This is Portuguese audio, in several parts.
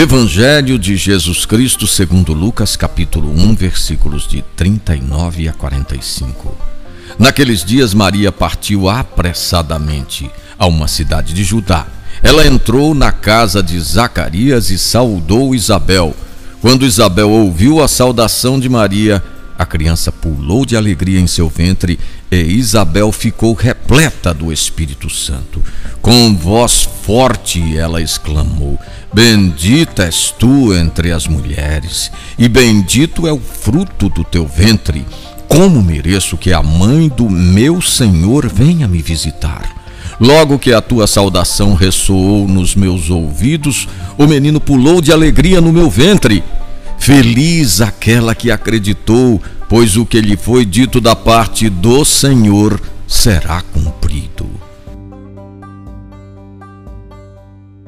Evangelho de Jesus Cristo segundo Lucas capítulo 1, versículos de 39 a 45. Naqueles dias Maria partiu apressadamente a uma cidade de Judá. Ela entrou na casa de Zacarias e saudou Isabel. Quando Isabel ouviu a saudação de Maria, a criança pulou de alegria em seu ventre e Isabel ficou repleta do Espírito Santo. Com voz forte ela exclamou: Bendita és tu entre as mulheres, e bendito é o fruto do teu ventre. Como mereço que a mãe do meu Senhor venha me visitar? Logo que a tua saudação ressoou nos meus ouvidos, o menino pulou de alegria no meu ventre. Feliz aquela que acreditou, pois o que lhe foi dito da parte do Senhor será cumprido.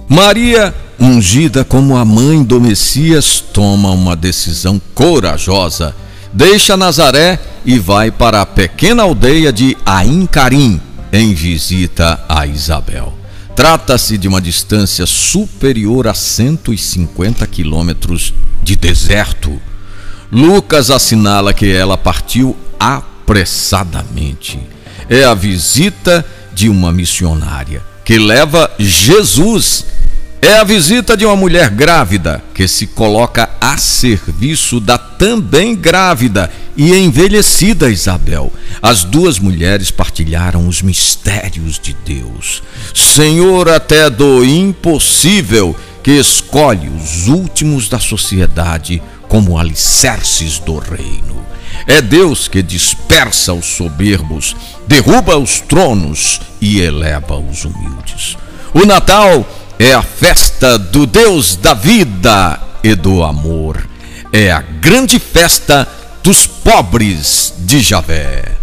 Maria, ungida como a mãe do Messias, toma uma decisão corajosa. Deixa Nazaré e vai para a pequena aldeia de Ain Carim, em visita a Isabel. Trata-se de uma distância superior a 150 quilômetros de deserto. Lucas assinala que ela partiu apressadamente. É a visita de uma missionária que leva Jesus. É a visita de uma mulher grávida que se coloca a serviço da também grávida e envelhecida Isabel. As duas mulheres partilharam os mistérios de Deus. Senhor até do impossível que escolhe os últimos da sociedade como alicerces do reino. É Deus que dispersa os soberbos, derruba os tronos e eleva os humildes. O Natal é a festa do Deus da vida e do amor. É a grande festa dos pobres de Javé.